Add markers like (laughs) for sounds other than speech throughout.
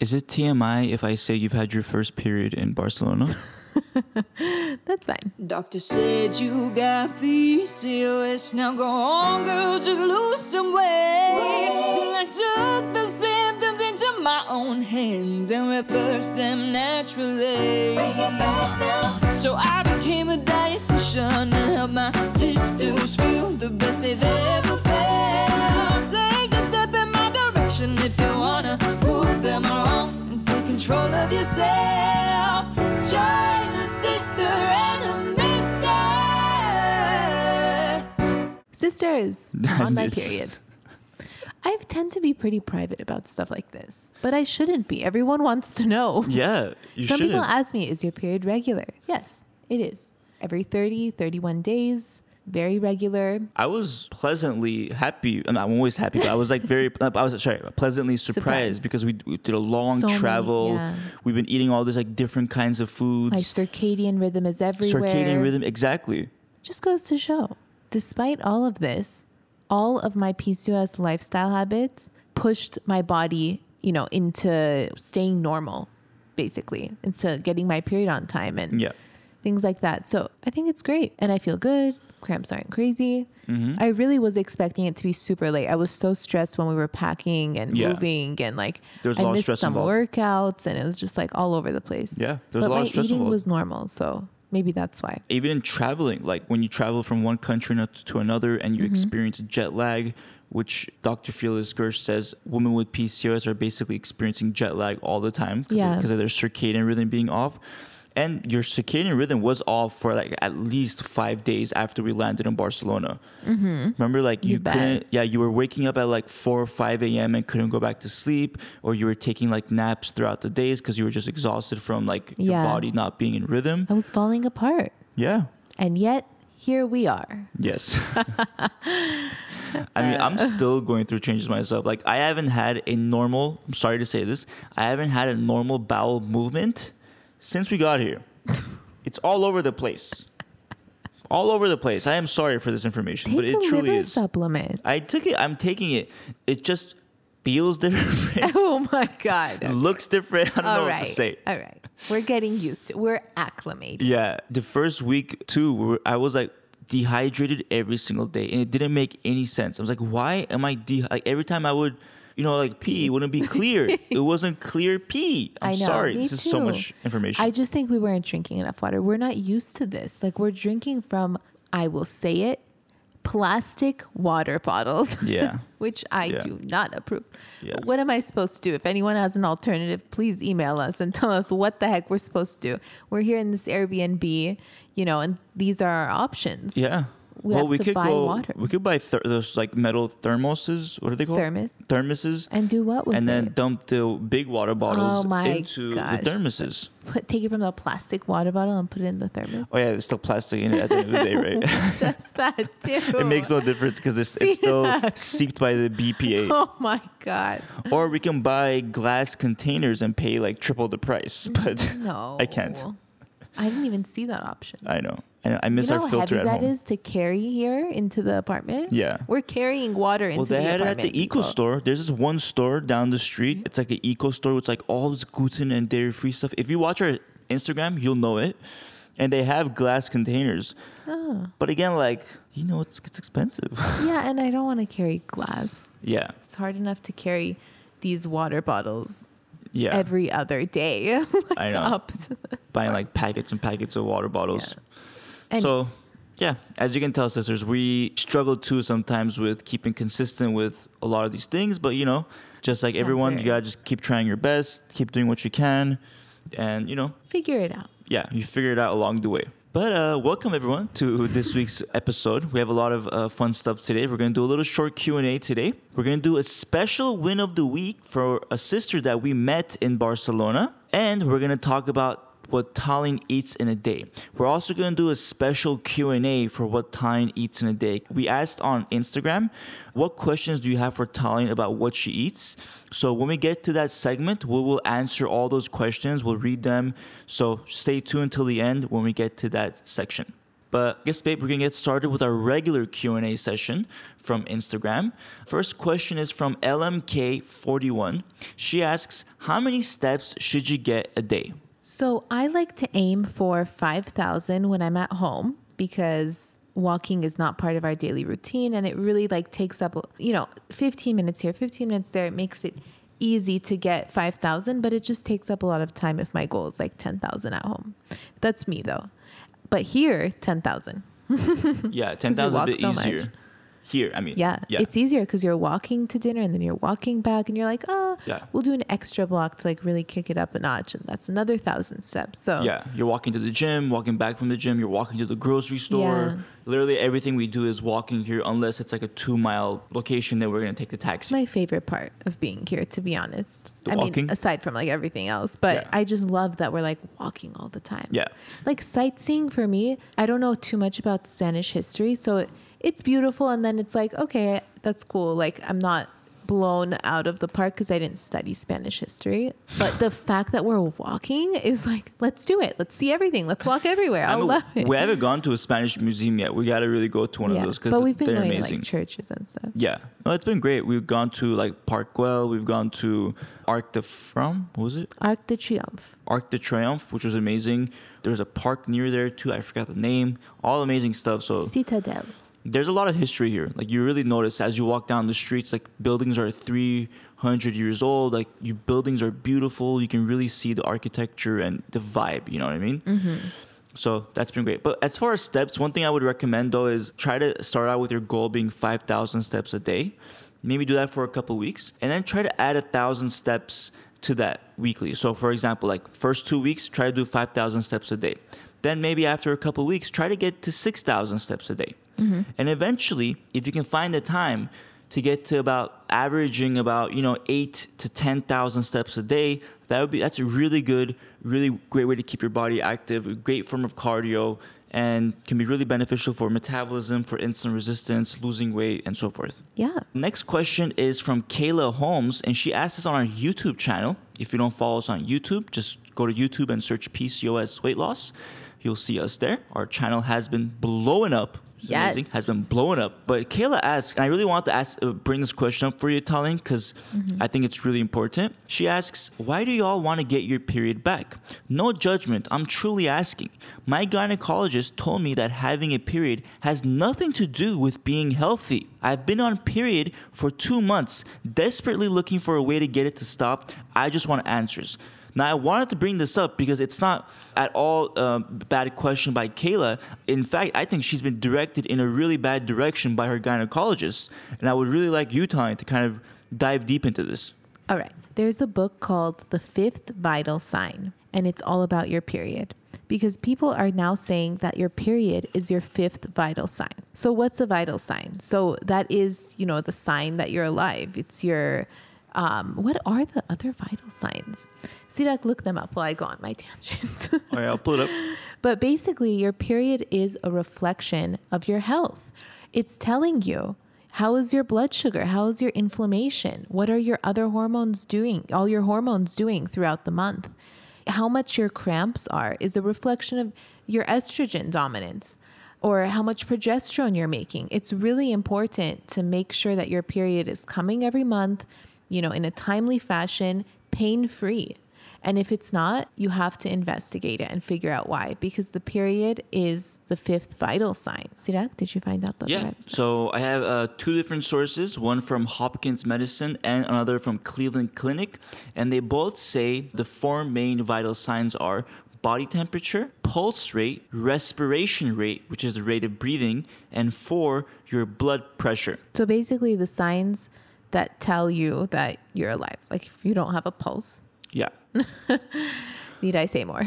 Is it TMI if I say you've had your first period in Barcelona? (laughs) That's fine. Doctor said you got PCOS. Now go on, girl, just lose some weight. Till I took the symptoms into my own hands and reversed them naturally. So I became a dietitian to help my sisters feel the best they've ever felt. Take a step in my direction if you wanna control of yourself. Join a sister and a mister. Sisters, I'm (laughs) on my period. I tend to be pretty private about stuff like this, but I shouldn't be. Everyone wants to know. (laughs) yeah, you Some shouldn't. people ask me, is your period regular? Yes, it is. Every 30, 31 days, very regular. I was pleasantly happy. I'm always happy, but I was like very. (laughs) I was sorry, pleasantly surprised, Surprised. because we, we did a long So many, travel. yeah. We've been eating all these like different kinds of foods. My circadian rhythm is everywhere. circadian rhythm, exactly. Just goes to show, despite all of this, all of my PCOS lifestyle habits pushed my body, you know, into staying normal, basically, into getting my period on time and Yeah. things like that. So I think it's great. And I feel good. Cramps aren't crazy. Mm-hmm. I really was expecting it to be super late. I was so stressed when we were packing and Yeah. moving and like There was a I lot of missed stress some involved. workouts and it was just like all over the place. Yeah, there was but a lot my of stress eating involved. was normal. So maybe that's why. even in traveling, like when you travel from one country to another and Mm-hmm. you experience jet lag, which Dr. Felicia Gersh says women with PCOS are basically experiencing jet lag all the time because Yeah. of, their circadian rhythm being off. And your circadian rhythm was off for like at least five days after we landed in Barcelona. Mm-hmm. Remember, like you, You couldn't, yeah, you were waking up at like 4 or 5 a.m. and couldn't go back to sleep, or you were taking like naps throughout the days because you were just exhausted from like your Yeah. body not being in rhythm. I was falling apart. Yeah. And yet here we are. Yes. (laughs) I mean, I'm uh. still going through changes myself. Like, I haven't had a normal, I'm sorry to say this, I haven't had a normal bowel movement since we got here. it's all over the place. All over the place. I am sorry for this information, Take but it a truly liver is. supplement. I took it, I'm taking it. It just feels (laughs) different, (laughs) Oh my God. looks different. (laughs) I don't know what to say. All right. We're getting used to it. We're acclimated. Yeah, the first week too, I was like dehydrated every single day, and it didn't make any sense. I was like, why am I de? Like every time I would, you know, like pee, wouldn't be (laughs) clear. it wasn't clear pee. I'm I know. sorry. This is so much information. I just think we weren't drinking enough water. We're not used to this. Like we're drinking from, I will say it, plastic water bottles. (laughs) yeah, which I Yeah. do not approve. Yeah. What am I supposed to do? If anyone has an alternative, please email us and (laughs) tell us what the heck we're supposed to do. We're here in this Airbnb, you know, and these are our options. yeah. We well, have we to could buy go. water. We could buy ther- those like metal thermoses. What are they called? Thermos. Thermoses. And do what with them? and then it? dump the big water bottles Oh my into gosh. the thermoses. Put, take it from the plastic water bottle and put it in the thermos. Oh yeah, there's still plastic in it at the end of the day, right? (laughs) Does that too? (laughs) it makes no difference because it's, it's still seeped by the BPA. (laughs) Oh my god! Or we can buy glass containers and pay like triple the price. But No, I can't. I didn't even see that option. I know. I, I miss you know our how filter heavy at that home. is to carry here into the apartment? Yeah. We're carrying water into Well, they the had it apartment. at the Eco people. Store. There's this one store down the street. Mm-hmm. It's like an Eco Store with like all this gluten and dairy free stuff. If you watch our Instagram, you'll know it. And they have glass containers. Oh. But again, like, you know, it's, it's expensive. (laughs) Yeah, and I don't want to carry glass. yeah. It's hard enough to carry these water bottles Yeah. every other day. (laughs) like I know. Buying (laughs) like packets and packets of water bottles. And so yeah as you can tell sisters we struggle too sometimes with keeping consistent with a lot of these things but you know just like everyone you gotta just keep trying your best keep doing what you can and you know figure it out. yeah you figure it out along the way. But uh, welcome everyone to (laughs) this week's episode. We have a lot of uh, fun stuff today. We're going to do a little short q&a today. We're going to do a special win of the week for a sister that we met in barcelona and we're going to talk about what Tallene eats in a day. We're also going to do a special Q&A for what Tallene eats in a day. We asked on Instagram, what questions do you have for Tallene about what she eats? So when we get to that segment, we will answer all those questions. We'll read them. So stay tuned until the end when we get to that section. But I guess, babe, we're gonna get started with our regular Q and A session from Instagram. First question is from LMK41. She asks, "How many steps should you get a day?" So I like to aim for 5,000 when I'm at home because walking is not part of our daily routine and it really like takes up, you know, 15 minutes here, 15 minutes there. It makes it easy to get 5,000, but it just takes up a lot of time if my goal is like 10,000 at home. That's me though. But here, 10,000. Yeah, ten thousand (laughs) (laughs) a bit so much. Here, I mean, Yeah, yeah, it's easier because you're walking to dinner and then you're walking back and you're like, oh, Yeah. we'll do an extra block to like really kick it up a notch. And that's another thousand steps. So Yeah, you're walking to the gym, walking back from the gym, you're walking to the grocery store. Yeah. Literally everything we do is walking here, unless it's like a two mile location that we're gonna take the taxi. my favorite part of being here, to be honest. The I walking? mean, aside from like everything else, but Yeah. I just love that we're like walking all the time. Yeah. Like sightseeing for me, I don't know too much about Spanish history, so it's beautiful, and then it's like, okay, that's cool. Like I'm not blown out of the park because I didn't study Spanish history, but the (sighs) fact that we're walking is like, let's do it. Let's see everything. Let's walk everywhere. I, I mean, love it. we haven't gone to a Spanish museum yet. We gotta really go to one of those because but we've been they're going amazing. to like churches and stuff. yeah, no, it's been great. We've gone to like Park Güell. We've gone to Arc de From. What was it? Arc de Triomphe. Arc de Triomphe, which was amazing. There's a park near there too. I forgot the name. All amazing stuff. So Citadel. There's a lot of history here. Like you really notice as you walk down the streets, like buildings are 300 years old. Like you buildings are beautiful. You can really see the architecture and the vibe. You know what I mean? Mm-hmm. So that's been great. But as far as steps, one thing I would recommend though is try to start out with your goal being 5,000 steps a day. Maybe do that for a couple weeks, and then try to add a thousand steps to that weekly. So for example, like first two weeks, try to do 5,000 steps a day. Then maybe after a couple weeks, try to get to 6,000 steps a day. Mm-hmm. And eventually, if you can find the time to get to about averaging about, you know, eight to 10,000 steps a day, that would be, that's a really good, really great way to keep your body active, a great form of cardio, and can be really beneficial for metabolism, for insulin resistance, losing weight, and so forth. Yeah. Next question is from Kayla Holmes, and she asked us on our YouTube channel. If you don't follow us on YouTube, just go to YouTube and search PCOS weight loss. You'll see us there. Our channel has been blowing up. It's Yes. amazing. Has been blowing up. But Kayla asked, and I really want to ask, uh, bring this question up for you, Tallene, because I think it's really important. She asks, why do y'all want to get your period back? No judgment. I'm truly asking. My gynecologist told me that having a period has nothing to do with being healthy. I've been on period for two months, desperately looking for a way to get it to stop. I just want answers. Now, I wanted to bring this up because it's not at all a bad question by Kayla. In fact, I think she's been directed in a really bad direction by her gynecologist. And I would really like you, Tanya, to kind of dive deep into this. All right. There's a book called The Fifth Vital Sign, and it's all about your period. Because people are now saying that your period is your fifth vital sign. So, what's a vital sign? So, that is, you know, the sign that you're alive. It's your, um, what are the other vital signs? Sirak, look them up while I go on my (laughs) tangent. All right, I'll pull it up. But basically, your period is a reflection of your health. It's telling you how is your blood sugar? How is your inflammation? What are your other hormones doing? All your hormones doing throughout the month? How much your cramps are is a reflection of your estrogen dominance or how much progesterone you're making. It's really important to make sure that your period is coming every month, you know, in a timely fashion, pain free. And if it's not, you have to investigate it and figure out why, because the period is the fifth vital sign. Sirak, did you find out the Yeah. So I have uh, two different sources, one from Hopkins Medicine and another from Cleveland Clinic. And they both say the four main vital signs are body temperature, pulse rate, respiration rate, which is the rate of breathing, and four, your blood pressure. So basically, the signs that tell you that you're alive. Like if you don't have a pulse, Yeah. (laughs) Need I say more?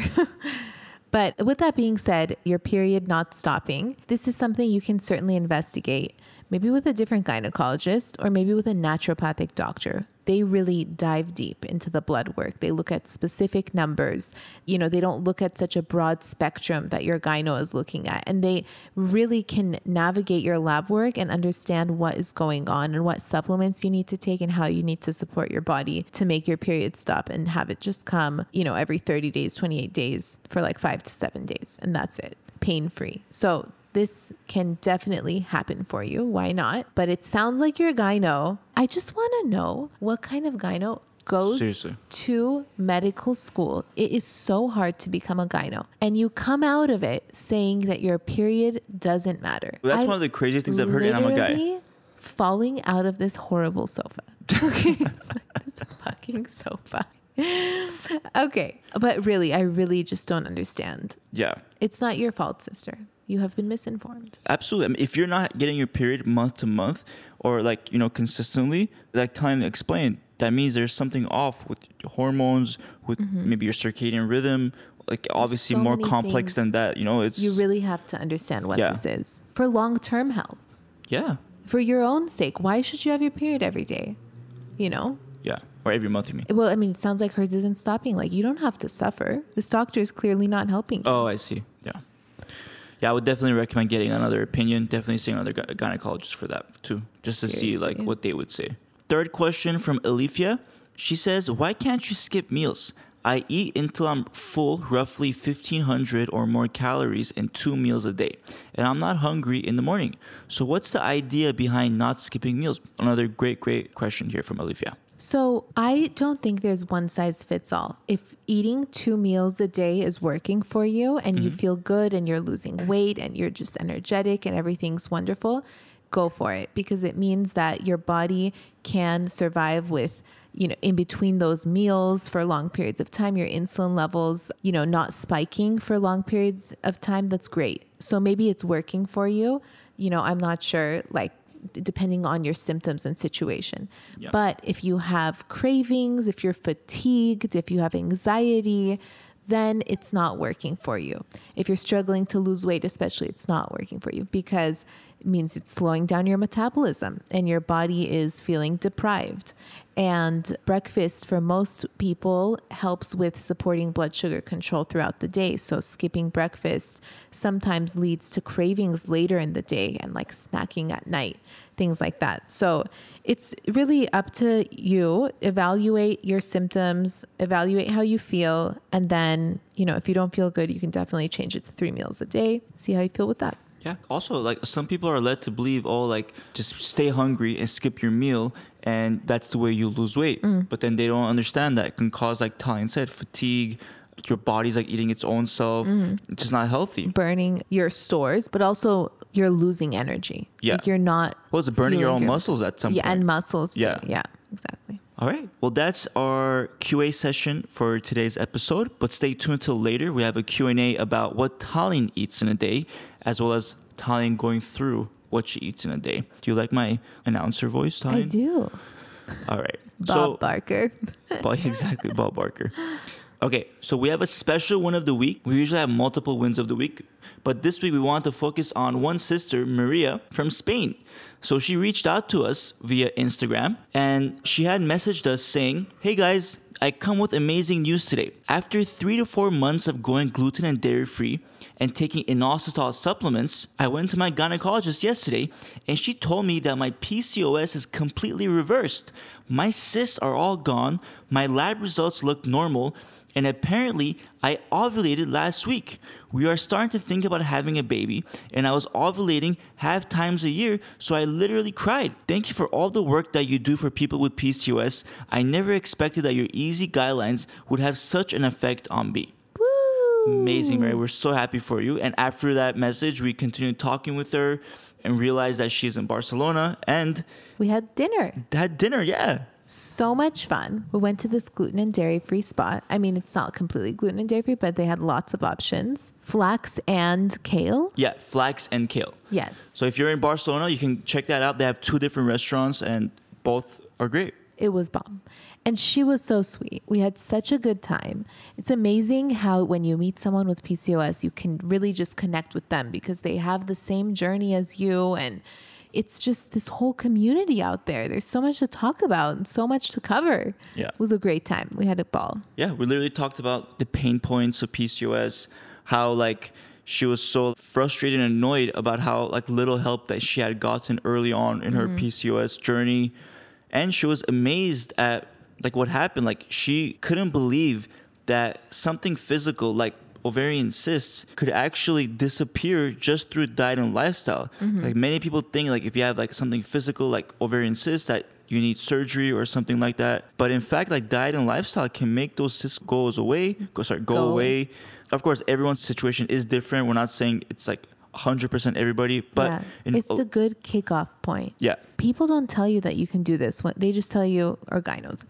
(laughs) but with that being said, your period not stopping, this is something you can certainly investigate, maybe with a different gynecologist or maybe with a naturopathic doctor. They really dive deep into the blood work. They look at specific numbers. You know, they don't look at such a broad spectrum that your gyno is looking at. And they really can navigate your lab work and understand what is going on and what supplements you need to take and how you need to support your body to make your period stop and have it just come, you know, every 30 days, 28 days for like five to seven days. And that's it. pain free. So this can definitely happen for you. Why not? But it sounds like you're a gyno. I just want to know what kind of gyno goes Seriously. to medical school. It is so hard to become a gyno. And you come out of it saying that your period doesn't matter. Well, that's I one of the craziest things I've heard, and I'm a guy. literally Falling out of this horrible sofa. Okay. (laughs) (laughs) this fucking sofa. (laughs) okay. But really, I really just don't understand. Yeah. It's not your fault, sister. You have been misinformed. Absolutely. I mean, if you're not getting your period month to month or like, you know, consistently, like Tyne explained, that means there's something off with your hormones, with maybe your circadian rhythm, like obviously Mm-hmm. so more complex than that. You know, it's You really have to understand what Yeah. this is for long term health, yeah, for your own sake. Why should you have your period every day? You know? yeah, or every month you mean. Well, I mean, it sounds like hers isn't stopping. Like, you don't have to suffer. This doctor is clearly not helping you. Oh, I see. Yeah, yeah, I would definitely recommend getting another opinion. Definitely seeing another gy- gynecologist for that too, just to see like what they would say. Third question from Alifia. She says, "Why can't you skip meals? I eat until I'm full, roughly 1500 or more calories in two meals a day, and I'm not hungry in the morning. So, what's the idea behind not skipping meals?" Another great, great question here from Alifia. So I don't think there's one size fits all. If eating two meals a day is working for you and you mm-hmm. feel good and you're losing weight and you're just energetic and everything's wonderful, go for it because it means that your body can survive with you know in between those meals for long periods of time your insulin levels you know not spiking for long periods of time that's great. So maybe it's working for you. You know i'm not sure like depending on your symptoms and situation Yeah. but if you have cravings if you're fatigued if you have anxiety then it's not working for you if you're struggling to lose weight especially it's not working for you because means it's slowing down your metabolism and your body is feeling deprived and breakfast for most people helps with supporting blood sugar control throughout the day. So skipping breakfast sometimes leads to cravings later in the day and like snacking at night, things like that. So it's really up to you. Evaluate your symptoms, evaluate how you feel, and then, you know, if you don't feel good, you can definitely change it to three meals a day. See how you feel with that. Yeah. Also, like some people are led to believe, oh, like just stay hungry and skip your meal, and that's the way you lose weight. Mm. But then they don't understand that it can cause, like Tallene said, fatigue. Your body's like eating its own self. Mm-hmm. It's just not healthy. Burning your stores, but also you're losing energy. Yeah. Like you're not Well, it's burning your own your- muscles at some point. yeah, point. and muscles. Yeah. Yeah, yeah, exactly. All right. Well, that's our QA session for today's episode. But stay tuned till later. We have a Q&A about what Tallene eats in a day, as well as Tallene going through what she eats in a day. Do you like my announcer voice, Tallene? I do. All right. (laughs) Bob Barker. (laughs) Bob, exactly, Bob Barker. Okay, so we have a special win of the week. We usually have multiple wins of the week, but this week we want to focus on one sister, Maria, from Spain. So she reached out to us via Instagram and she had messaged us saying, Hey guys, I come with amazing news today. After three to four months of going gluten and dairy free and taking inositol supplements, I went to my gynecologist yesterday and she told me that my PCOS is completely reversed. My cysts are all gone, my lab results look normal, and apparently I ovulated last week. We are starting to think about having a baby, and I was ovulating half times a year, so I literally cried. Thank you for all the work that you do for people with PCOS. I never expected that your easy guidelines would have such an effect on me. Amazing, Mary. We're so happy for you. And after that message, we continued talking with her and realized that she's in Barcelona and We had dinner. had dinner. Yeah. So much fun. We went to this gluten and dairy free spot. I mean, it's not completely gluten and dairy free, but they had lots of options. Flax and kale. Yeah, flax and kale. Yes. So if you're in Barcelona, you can check that out. They have two different restaurants and both are great. It was bomb. And she was so sweet. We had such a good time. It's amazing how when you meet someone with PCOS, you can really just connect with them because they have the same journey as you. And it's just this whole community out there. There's so much to talk about and so much to cover. Yeah. It was a great time. We had a ball. Yeah, we literally talked about the pain points of PCOS, how like she was so frustrated and annoyed about how like little help that she had gotten early on in her mm-hmm. PCOS journey. And she was amazed at like what happened. Like she couldn't believe that something physical like ovarian cysts could actually disappear just through diet and lifestyle. Mm-hmm. Like many people think like if you have like something physical like ovarian cysts that you need surgery or something like that. But in fact, like diet and lifestyle can make those cysts goes away, go sorry, go, Go away. Of course, everyone's situation is different. We're not saying it's like 100% everybody, but yeah. in- it's a good kickoff point. yeah. People don't tell you that you can do this. When they just tell you, or gynos,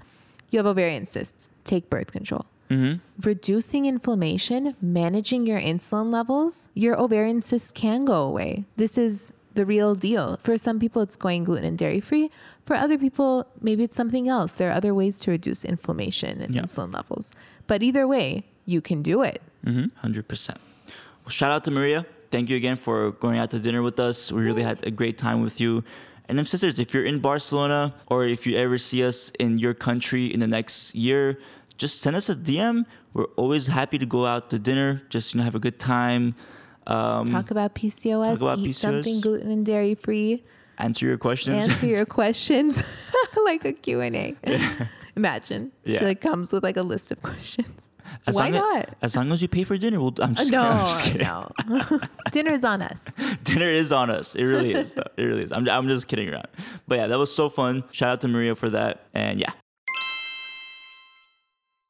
you have ovarian cysts. Take birth control. Mm-hmm. Reducing inflammation, managing your insulin levels, your ovarian cysts can go away. This is the real deal. For some people, it's going gluten and dairy free. For other people, maybe it's something else. There are other ways to reduce inflammation and Yeah. insulin levels. But either way, you can do it. Mm-hmm. Hundred percent. Well, shout out to Maria. Thank you again for going out to dinner with us. We really had a great time with you. And then, sisters, if you're in Barcelona or if you ever see us in your country in the next year, just send us a DM. We're always happy to go out to dinner. Just you know, have a good time. Um, Talk about PCOS, talk about eat PCOS. something gluten and dairy free. answer your questions. answer your (laughs) questions (laughs) like a Q&A. (laughs) Imagine. Yeah. She like comes with like a list of questions. As Why not? As, as long as you pay for dinner, we'll, I'm Uh, just, no, kidding, I'm just kidding. no. Dinner's on us. dinner is on us. It really is. though. It really is. I'm, I'm just kidding around. But yeah, that was so fun. Shout out to Maria for that. And yeah,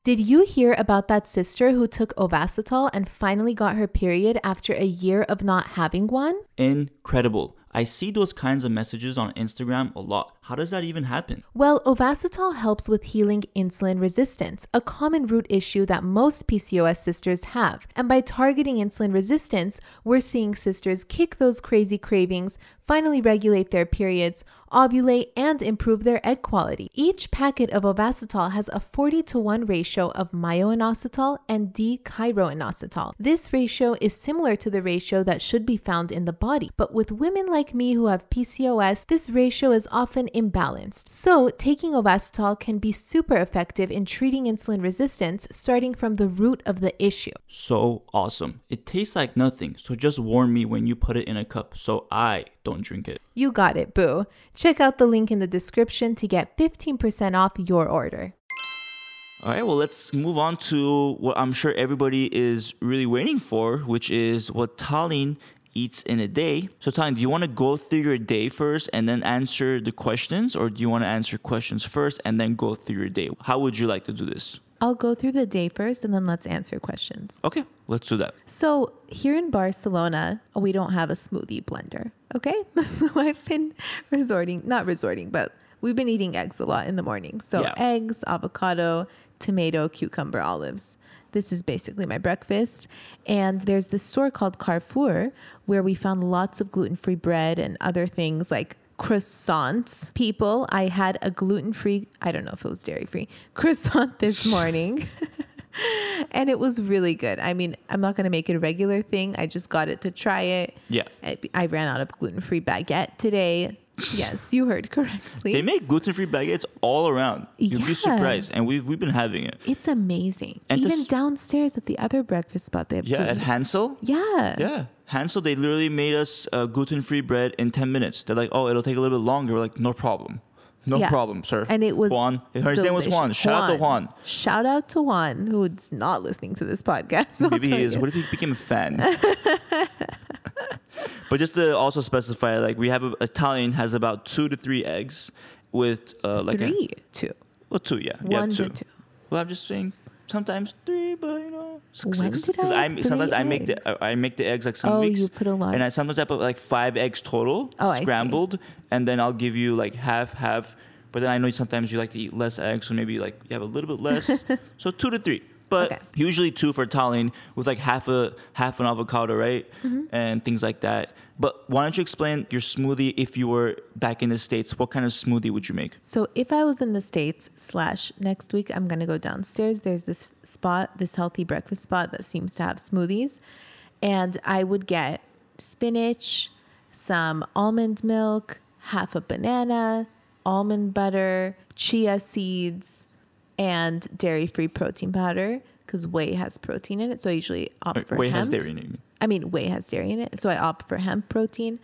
Did you hear about that sister who took Ovasitol and finally got her period after a year of not having one? incredible. I see those kinds of messages on Instagram a lot. How does that even happen? Well, Ovasitol helps with healing insulin resistance, a common root issue that most PCOS sisters have. And by targeting insulin resistance, we're seeing sisters kick those crazy cravings, finally regulate their periods, ovulate, and improve their egg quality. Each packet of Ovasitol has a 40 to 1 ratio of myoinositol and D-chiroinositol. This ratio is similar to the ratio that should be found in the body, but with women like me who have PCOS, this ratio is often imbalanced. So, taking Ovasitol can be super effective in treating insulin resistance starting from the root of the issue. So awesome. It tastes like nothing, so just warn me when you put it in a cup so I don't drink it. You got it, boo. Check out the link in the description to get 15% off your order. All right, well, let's move on to what I'm sure everybody is really waiting for, which is what Tallene eats in a day. So, Tallene, do you want to go through your day first and then answer the questions, or do you want to answer questions first and then go through your day? How would you like to do this? I'll go through the day first and then let's answer questions. Okay, let's do that. So, here in Barcelona, we don't have a smoothie blender, okay? (laughs) so, I've been resorting, not resorting, but we've been eating eggs a lot in the morning. So, Yeah. eggs, avocado, tomato, cucumber, olives. This is basically my breakfast. And there's this store called Carrefour where we found lots of gluten free bread and other things like croissants. People, I had a gluten free, I don't know if it was dairy free, (laughs) croissant this (laughs) morning. (laughs) and it was really good. I mean, I'm not going to make it a regular thing. I just got it to try it. Yeah. I, I ran out of gluten free baguette today. (laughs) Yes, you heard correctly. They make gluten free baguettes all around. You'd Yeah. be surprised. And we've, we've been having it. it's amazing. And Even this- downstairs at the other breakfast spot, they have Yeah, at Hansel. yeah. Yeah. Hansel, they literally made us uh, gluten free bread in 10 minutes. They're like, oh, it'll take a little bit longer. We're like, no problem. No Yeah. problem, sir. And it was Juan. His name was. Juan. Shout out to Juan. Shout out to Juan, who's not listening to this podcast. (laughs) Maybe he is. What if he became a fan? (laughs) but just to also specify, like we have a, Tallene has about two to three eggs with uh, like Three, a two. well two yeah yeah One two. to two. Well, I'm just saying sometimes three, but you know did I I, sometimes three I make the I make the eggs like some Oh, weeks you put a lot. and I sometimes I put like five eggs total Oh, scrambled, and then I'll give you like half half. But then I know sometimes you like to eat less eggs, so maybe like you have a little bit less. (laughs) so two to three, but Okay. usually two for Tallene with like half a half an avocado, right, Mm-hmm. and things like that. But why don't you explain your smoothie if you were back in the states? What kind of smoothie would you make? So if I was in the States slash next week, I'm gonna go downstairs. There's this spot, this healthy breakfast spot that seems to have smoothies. And I would get spinach, some almond milk, half a banana, almond butter, chia seeds, and dairy-free protein powder because whey has protein in it. So I usually opt for Wait, has dairy in it. I mean, whey has dairy in it, so I opt for hemp protein.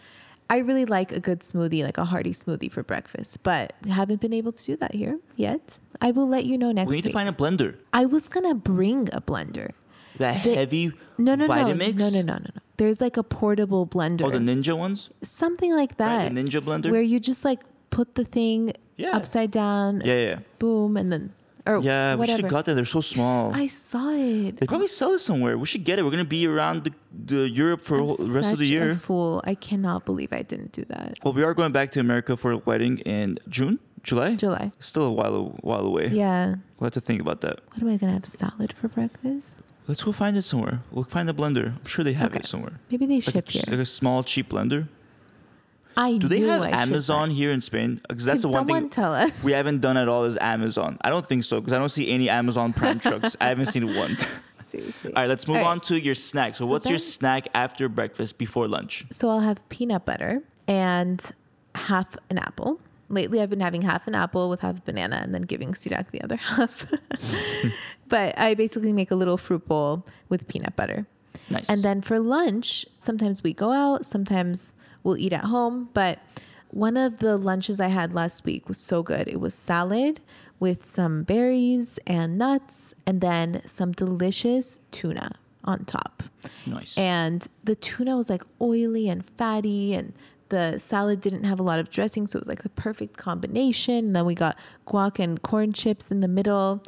I really like a good smoothie, like a hearty smoothie for breakfast, but haven't been able to do that here yet. I will let you know next week. We need week. to find a blender. I was gonna bring a blender. That They- heavy No, no, no, Vitamix? no, no, no, no, no. There's like a portable blender, Oh, the ninja ones? something like that, Right, the ninja blender? where you just like put the thing Yeah. upside down, Yeah, yeah. boom, and then or Yeah, we should whatever. have got that. They're so small. I saw it. they probably sell it somewhere. We should get it. We're gonna be around the, the Europe for the rest of the year. A fool! I cannot believe I didn't do that. well, we are going back to America for a wedding in June, July. July. Still a while a while away. Yeah. We'll have to think about that. What am I gonna have salad for breakfast? Let's go find it somewhere. We'll find a blender. I'm sure they have Okay. it somewhere. Maybe they Like a, ship here. like a small cheap blender. I Do they have I Amazon here in Spain? Because that's Can the one thing tell us? we haven't done at all is Amazon. I don't think so because I don't see any Amazon Prime (laughs) trucks. I haven't seen one. (laughs) Seriously. all right, let's move right. on to your snack. So, So what's your snack after breakfast before lunch? So I'll have peanut butter and half an apple. Lately, I've been having half an apple with half a banana and then giving Sirak the other (laughs) half. but I basically make a little fruit bowl with peanut butter. Nice. And then for lunch, sometimes we go out, sometimes we'll eat at home. But one of the lunches I had last week was so good. It was salad with some berries and nuts, and then some delicious tuna on top. nice. And the tuna was like oily and fatty, and the salad didn't have a lot of dressing, so it was like the perfect combination. And then we got guac and corn chips in the middle.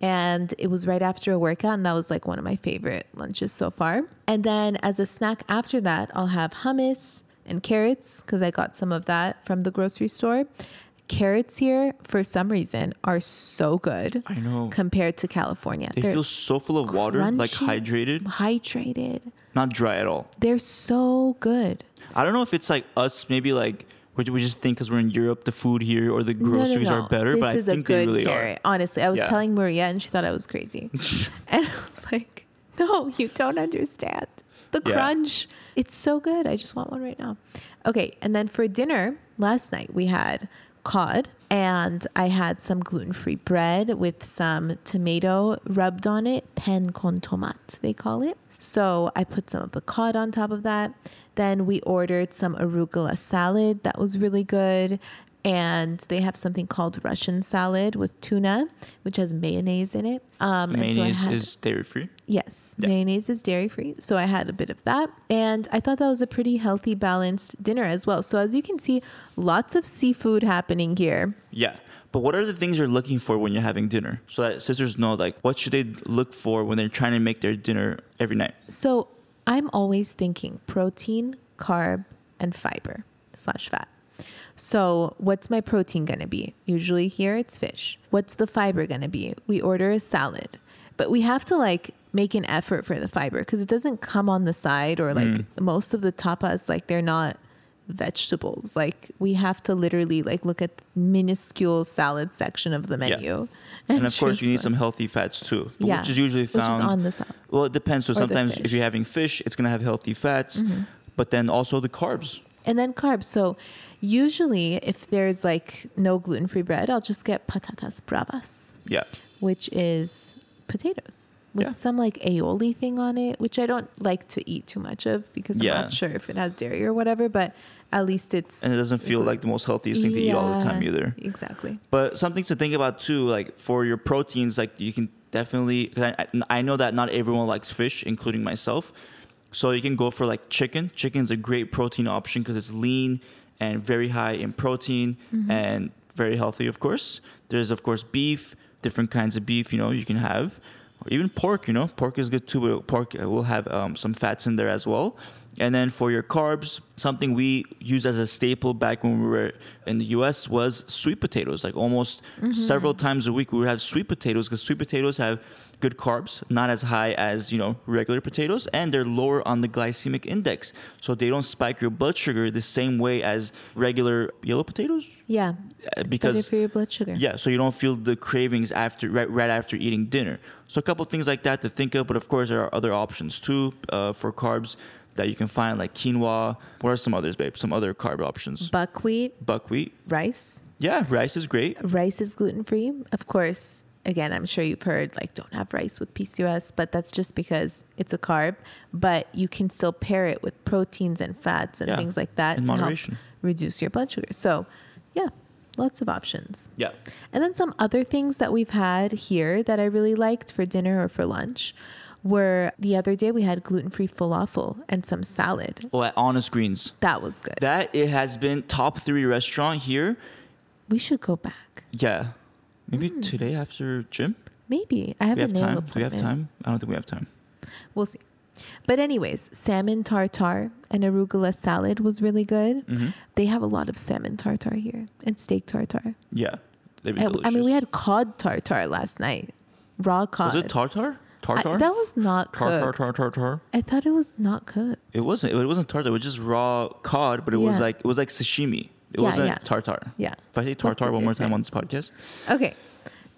And it was right after a workout, and that was like one of my favorite lunches so far. And then as a snack after that, I'll have hummus and carrots because I got some of that from the grocery store. Carrots here, for some reason, are so good I know. compared to California. They They're feel so full of water, like crunchy. hydrated, hydrated. not dry at all. They're so good. I don't know if it's like us, maybe like we we just think because we're in Europe, the food here or the groceries are better, This but I is think a good they really carrot. Honestly, I was Yeah. telling Maria, and she thought I was crazy, (laughs) and I was like, "No, you don't understand the Yeah. crunch. It's so good. I just want one right now." Okay, and then for dinner last night we had cod, and I had some gluten-free bread with some tomato rubbed on it, pan con tomate they call it. So I put some of the cod on top of that. Then we ordered some arugula salad that was really good. And they have something called Russian salad with tuna, which has mayonnaise in it. Um, and so Mayonnaise had- is dairy free. Yes, Yeah. mayonnaise is dairy free. So I had a bit of that. And I thought that was a pretty healthy, balanced dinner as well. So as you can see, lots of seafood happening here. Yeah. But what are the things you're looking for when you're having dinner? So that sisters know like what should they look for when they're trying to make their dinner every night? So I'm always thinking protein, carb, and fiber slash fat. So what's my protein gonna be? Usually here it's fish. What's the fiber gonna be? We order a salad, but we have to like make an effort for the fiber because it doesn't come on the side or like Mm. most of the tapas like they're not vegetables. Like we have to literally like look at the minuscule salad section of the menu. And of (laughs) course, you need one. some healthy fats too, yeah, which is usually which is found. on the salad. well, it depends. So the sometimes if. Mm-hmm. you're having fish, it's gonna have healthy fats, but then also the carbs. And then carbs. So usually if there's like no gluten-free bread, I'll just get patatas bravas, Yeah. which is potatoes with Yeah. some like aioli thing on it, which I don't like to eat too much of because I'm Yeah. not sure if it has dairy or whatever, but at least it's And it doesn't feel like the most healthiest thing to eat all the time either. Exactly. But something to think about too, like for your proteins, like you can definitely. 'cause I, I know that not everyone likes fish, including myself. So you can go for like chicken. Chicken's a great protein option because it's lean and very high in protein and very healthy, of course. There's of course beef, different kinds of beef. You know you can have, or even pork. You know pork is good too, but pork will have um, some fats in there as well. And then for your carbs, something we used as a staple back when we were in the US was sweet potatoes. Like almost several times a week, we would have sweet potatoes because sweet potatoes have good carbs, not as high as, you know, regular potatoes, and they're lower on the glycemic index. So they don't spike your blood sugar the same way as regular yellow potatoes. Yeah. Uh, because for your blood sugar. yeah, so you don't feel the cravings after right, right after eating dinner. So a couple things like that to think of, but of course there are other options too uh, for carbs that you can find like quinoa. What are some others, babe? Some other carb options? Buckwheat, Buckwheat. rice. Yeah, rice is great. Rice is gluten free. Of course, again, I'm sure you've heard like don't have rice with PCOS, but that's just because it's a carb. But you can still pair it with proteins and fats and Yeah, things like that in to help reduce your blood sugar. So, yeah, Lots of options. Yeah. And then some other things that we've had here that I really liked for dinner or for lunch were the other day we had gluten free falafel and some salad. Oh, at Honest Greens. That was good. That it has been top three restaurant here. we should go back. Yeah. Maybe today after gym. Maybe. I have We a have nail time. appointment. Do we have time? I don't think we have time. We'll see. But anyways, salmon tartare and arugula salad was really good. Mm-hmm. They have a lot of salmon tartare here and steak tartare. Yeah. I, I mean, we had cod tartare last night. Raw cod. Was it tartar? I- Tartar? that was not tartar, cooked. tartar, tartar. I thought it was not cooked. It wasn't. It wasn't tartar. It was just raw cod, but it was like it was like sashimi. It Yeah, wasn't yeah. tartar. Yeah. If I say tartar the one more time on this podcast, Okay.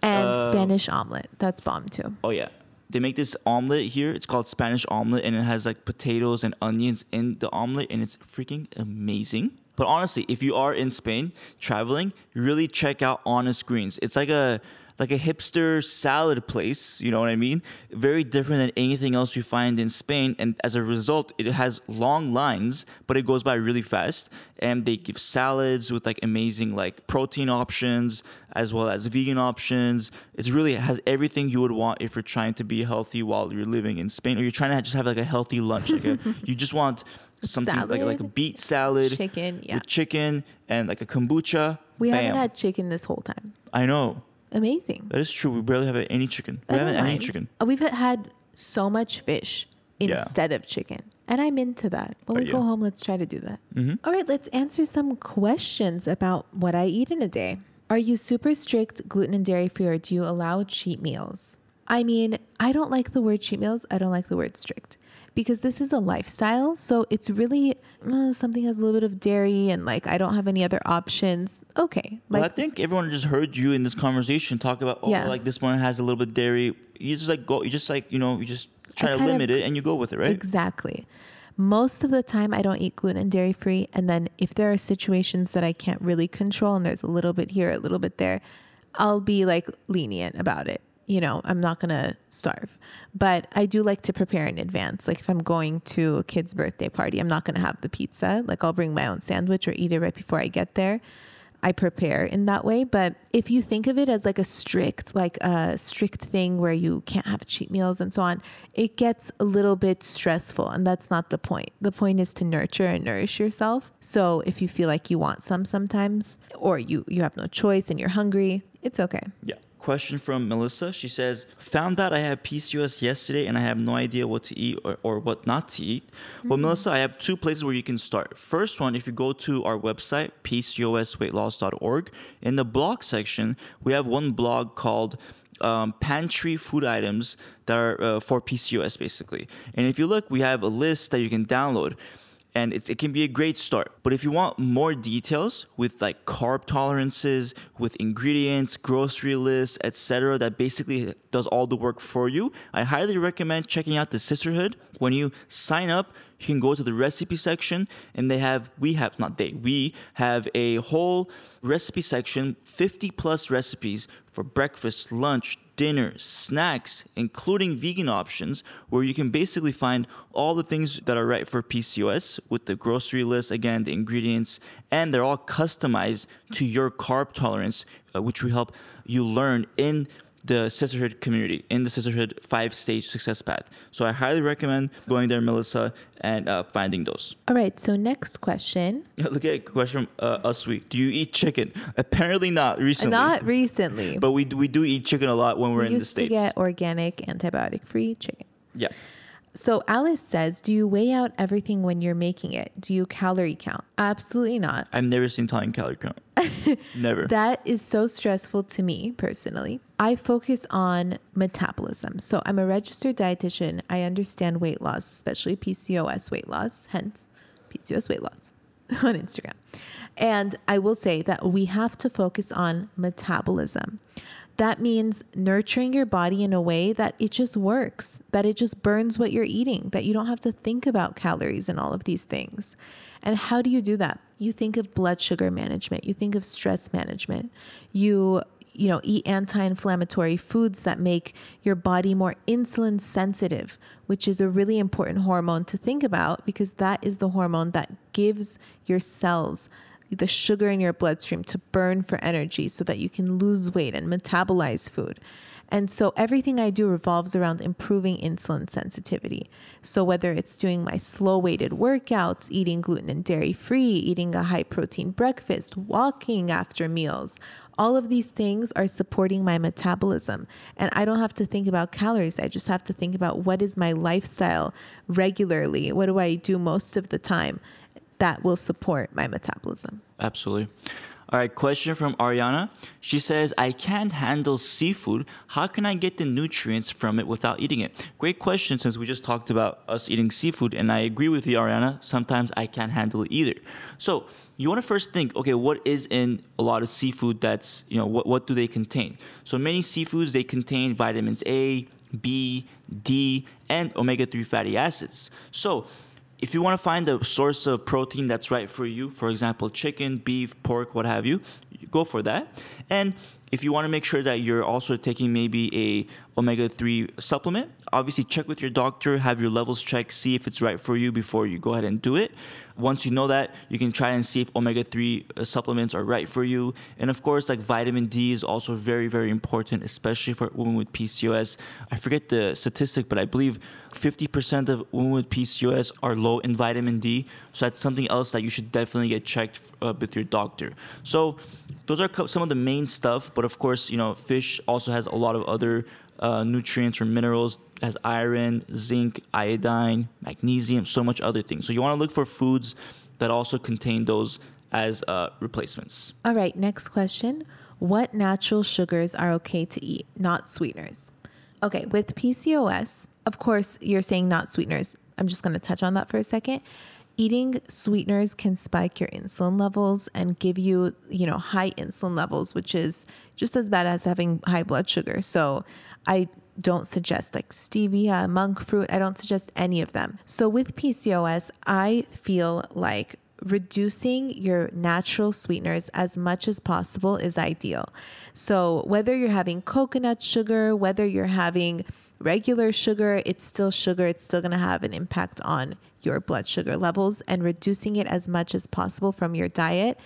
And Uh, Spanish omelet. That's bomb too. oh yeah, they make this omelet here. It's called Spanish omelet, and it has like potatoes and onions in the omelet, and it's freaking amazing. But honestly, if you are in Spain traveling, really check out Honest Greens. It's like a like a hipster salad place, you know what I mean? Very different than anything else you find in Spain, and as a result, it has long lines, but it goes by really fast. And they give salads with like amazing like protein options as well as vegan options. It's really it has everything you would want if you're trying to be healthy while you're living in Spain, or you're trying to just have like a healthy lunch. Like a, you just want something like like a beet salad chicken, yeah. with chicken and like a kombucha. We Bam. haven't had chicken this whole time. I know Amazing. that is true. We barely have any chicken. We I haven't had any chicken. Uh, We've had so much fish Yeah. instead of chicken. And I'm into that. When Oh, we go yeah. home, let's try to do that. Mhm. All right, let's answer some questions about what I eat in a day. Are you super strict gluten and dairy free or do you allow cheat meals? I mean, I don't like the word cheat meals. I don't like the word strict because this is a lifestyle. So it's really uh, something has a little bit of dairy and like I don't have any other options. Okay. Well, Like I think everyone just heard you in this conversation talk about oh Yeah. like this one has a little bit of dairy. You just like go. You just like you know you just try to kind of- limit it and you go with it, right? Exactly. Most of the time, I don't eat gluten and dairy free. And then if there are situations that I can't really control and there's a little bit here, a little bit there, I'll be like lenient about it. You know, I'm not going to starve. But I do like to prepare in advance. Like if I'm going to a kid's birthday party, I'm not going to have the pizza. Like I'll bring my own sandwich or eat it right before I get there. I prepare in that way. But if you think of it as like a strict, like a strict thing where you can't have cheat meals and so on, it gets a little bit stressful. And that's not the point. The point is to nurture and nourish yourself. So if you feel like you want some sometimes, or you, you have no choice and you're hungry, it's okay. Yeah. Question from Melissa. She says, Found out I had PCOS yesterday and I have no idea what to eat or, or what not to eat. Well, Melissa, I have two places where you can start. First one, if you go to our website, PCOSweightloss.org, in the blog section, we have one blog called um, pantry food items that are uh, for PCOS basically. And if you look, we have a list that you can download and it's, it can be a great start. But if you want more details with like carb tolerances, with ingredients, grocery lists, etc., that basically does all the work for you, I highly recommend checking out the Cysterhood. When you sign up, you can go to the recipe section, and they have we have not they we have a whole recipe section, 50 plus recipes for breakfast, lunch, dinner, snacks, including vegan options, where you can basically find all the things that are right for PCOS with the grocery list, again, the ingredients, and they're all customized to your carb tolerance, uh, which we help you learn in the Cysterhood community, in the Cysterhood five stage success path. So I highly recommend going there, Melissa, and uh, finding those. All right. So next question. (laughs) Look at a question from uh, us week. Do you eat chicken? Apparently not recently. Not recently. But we, we do eat chicken a lot when we're we in the used to States. get organic, antibiotic free chicken. yeah. So Alice says, Do you weigh out everything when you're making it? Do you calorie count? Absolutely not. I've never seen Tallene calorie count. (laughs) never. That is so stressful to me personally. I focus on metabolism. So I'm a registered dietitian. I understand weight loss, especially PCOS weight loss, hence PCOS weight loss (laughs) on Instagram. And I will say that we have to focus on metabolism. That means nurturing your body in a way that it just works, that it just burns what you're eating, that you don't have to think about calories and all of these things. And how do you do that? You think of blood sugar management, you think of stress management. You you know, eat anti-inflammatory foods that make your body more insulin sensitive, which is a really important hormone to think about because that is the hormone that gives your cells the sugar in your bloodstream to burn for energy so that you can lose weight and metabolize food. And so everything I do revolves around improving insulin sensitivity. So whether it's doing my slow weighted workouts, eating gluten and dairy free, eating a high protein breakfast, walking after meals, all of these things are supporting my metabolism. And I don't have to think about calories. I just have to think about what is my lifestyle regularly? What do I do most of the time that will support my metabolism? Absolutely. All right, question from Ariana. She says, I can't handle seafood. How can I get the nutrients from it without eating it? Great question since we just talked about us eating seafood, and I agree with you, Ariana. Sometimes I can't handle it either. So you want to first think, okay, what is in a lot of seafood that's, you know, what, what do they contain? So many seafoods, they contain vitamins A, B, D, and omega 3 fatty acids. So if you want to find a source of protein that's right for you, for example, chicken, beef, pork, what have you, you go for that. And if you want to make sure that you're also taking maybe a omega-3 supplement, obviously check with your doctor, have your levels checked, see if it's right for you before you go ahead and do it. Once you know that, you can try and see if omega-3 uh, supplements are right for you. And of course, like vitamin D is also very, very important, especially for women with PCOS. I forget the statistic, but I believe 50% of women with PCOS are low in vitamin D. So that's something else that you should definitely get checked uh, with your doctor. So those are some of the main stuff. But of course, you know, fish also has a lot of other uh, nutrients or minerals as iron, zinc, iodine, magnesium, so much other things. So you want to look for foods that also contain those as uh, replacements. All right, next question. What natural sugars are okay to eat, not sweeteners? Okay, with PCOS, of course, you're saying not sweeteners. I'm just going to touch on that for a second. Eating sweeteners can spike your insulin levels and give you, you know, high insulin levels, which is just as bad as having high blood sugar. So, I don't suggest like stevia, monk fruit. I don't suggest any of them. So with PCOS, I feel like reducing your natural sweeteners as much as possible is ideal. So whether you're having coconut sugar, whether you're having regular sugar, it's still sugar. It's still going to have an impact on your blood sugar levels and reducing it as much as possible from your diet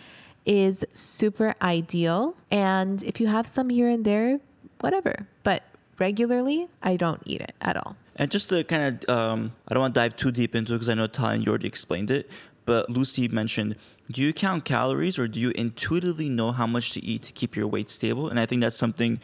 is super ideal. And if you have some here and there, whatever. But regularly, I don't eat it at all. And just to kind of, um, I don't want to dive too deep into it because I know Tallene, you already explained it. But Lucy mentioned, do you count calories or do you intuitively know how much to eat to keep your weight stable? And I think that's something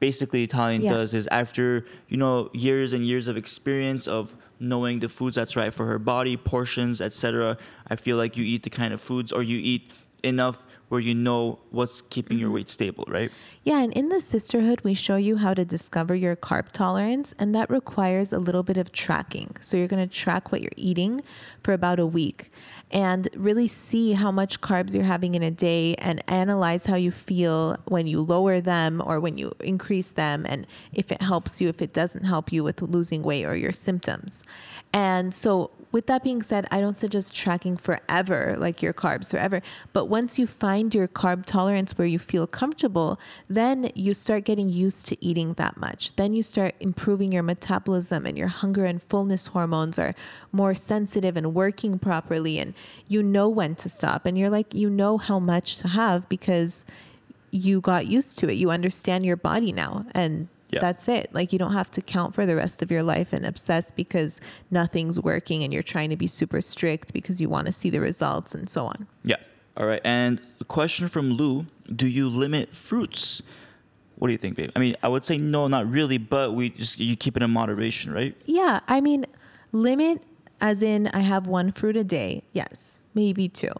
basically Tallene yeah. does is after, you know, years and years of experience of knowing the foods that's right for her body, portions, etc. I feel like you eat the kind of foods or you eat enough where you know what's keeping your mm-hmm. weight stable, right? Yeah, and in the Cysterhood, we show you how to discover your carb tolerance, and that requires a little bit of tracking. So you're going to track what you're eating for about a week and really see how much carbs you're having in a day and analyze how you feel when you lower them or when you increase them and if it helps you, if it doesn't help you with losing weight or your symptoms. And so with that being said, I don't suggest tracking forever, like your carbs forever. But once you find your carb tolerance where you feel comfortable, then you start getting used to eating that much. Then you start improving your metabolism and your hunger and fullness hormones are more sensitive and working properly. And you know when to stop. And you're like, you know how much to have because you got used to it. You understand your body now. And yeah. That's it. Like you don't have to count for the rest of your life and obsess because nothing's working and you're trying to be super strict because you want to see the results and so on. Yeah. All right. And a question from Lou Do you limit fruits? What do you think, babe? I mean, I would say no, not really, but we just, you keep it in moderation, right? Yeah. I mean, limit as in I have one fruit a day. Yes, maybe two.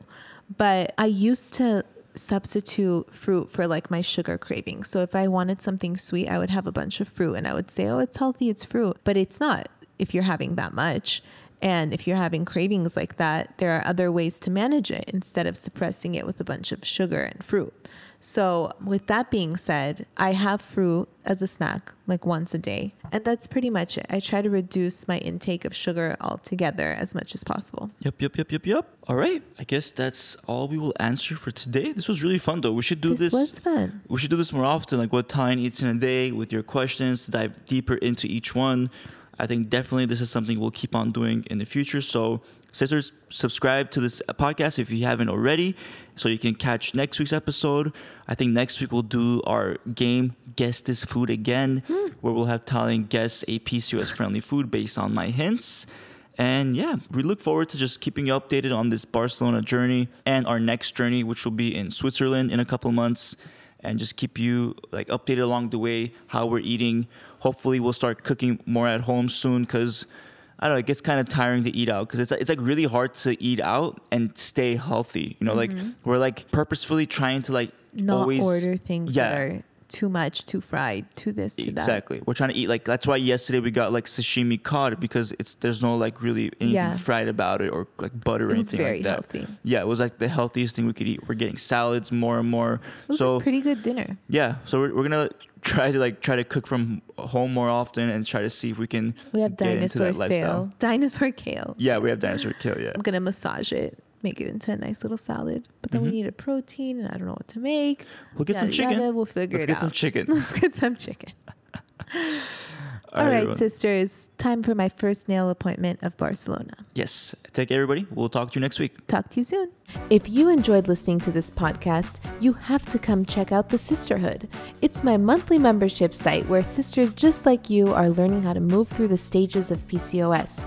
But I used to substitute fruit for like my sugar craving. So if I wanted something sweet, I would have a bunch of fruit and I would say, oh, it's healthy, it's fruit. But it's not if you're having that much. And if you're having cravings like that, there are other ways to manage it instead of suppressing it with a bunch of sugar and fruit. So, with that being said, I have fruit as a snack like once a day, and that's pretty much it. I try to reduce my intake of sugar altogether as much as possible. Yep, yep, yep, yep, yep. All right. I guess that's all we will answer for today. This was really fun, though. We should do this. This was fun. We should do this more often, like what Tallene eats in a day with your questions to dive deeper into each one. I think definitely this is something we'll keep on doing in the future. So, sisters, subscribe to this podcast if you haven't already, so you can catch next week's episode. I think next week we'll do our game Guess This Food Again, hmm. where we'll have Tallene guess a PCOS friendly food based on my hints. And yeah, we look forward to just keeping you updated on this Barcelona journey and our next journey, which will be in Switzerland in a couple months, and just keep you like updated along the way how we're eating. Hopefully, we'll start cooking more at home soon because I don't know, it gets kind of tiring to eat out because it's it's like really hard to eat out and stay healthy. You know, like mm-hmm. we're like purposefully trying to like Not always order things yeah. that are too much, too fried, too this, too that. Exactly. We're trying to eat like that's why yesterday we got like sashimi cod because it's there's no like really anything Yeah. fried about it or like butter or It was anything very like that. healthy. Yeah, it was like the healthiest thing we could eat. We're getting salads more and more. It was so a pretty good dinner. yeah, so we're, we're gonna try to like try to cook from home more often and try to see if we can We have get into dinosaur that lifestyle. sale, (laughs) dinosaur kale. Yeah, we have dinosaur kale, Yeah. I'm gonna massage it, make it into a nice little salad. But then we mm-hmm. need a protein, and I don't know what to make. We'll get some Yada, chicken. yada, We'll figure Let's it out. (laughs) Let's get some chicken. Let's get some chicken. All right, everyone. sisters. Time for my first nail appointment of Barcelona. Yes. Take care, everybody. We'll talk to you next week. Talk to you soon. If you enjoyed listening to this podcast, you have to come check out The Cysterhood. It's my monthly membership site where sisters just like you are learning how to move through the stages of PCOS.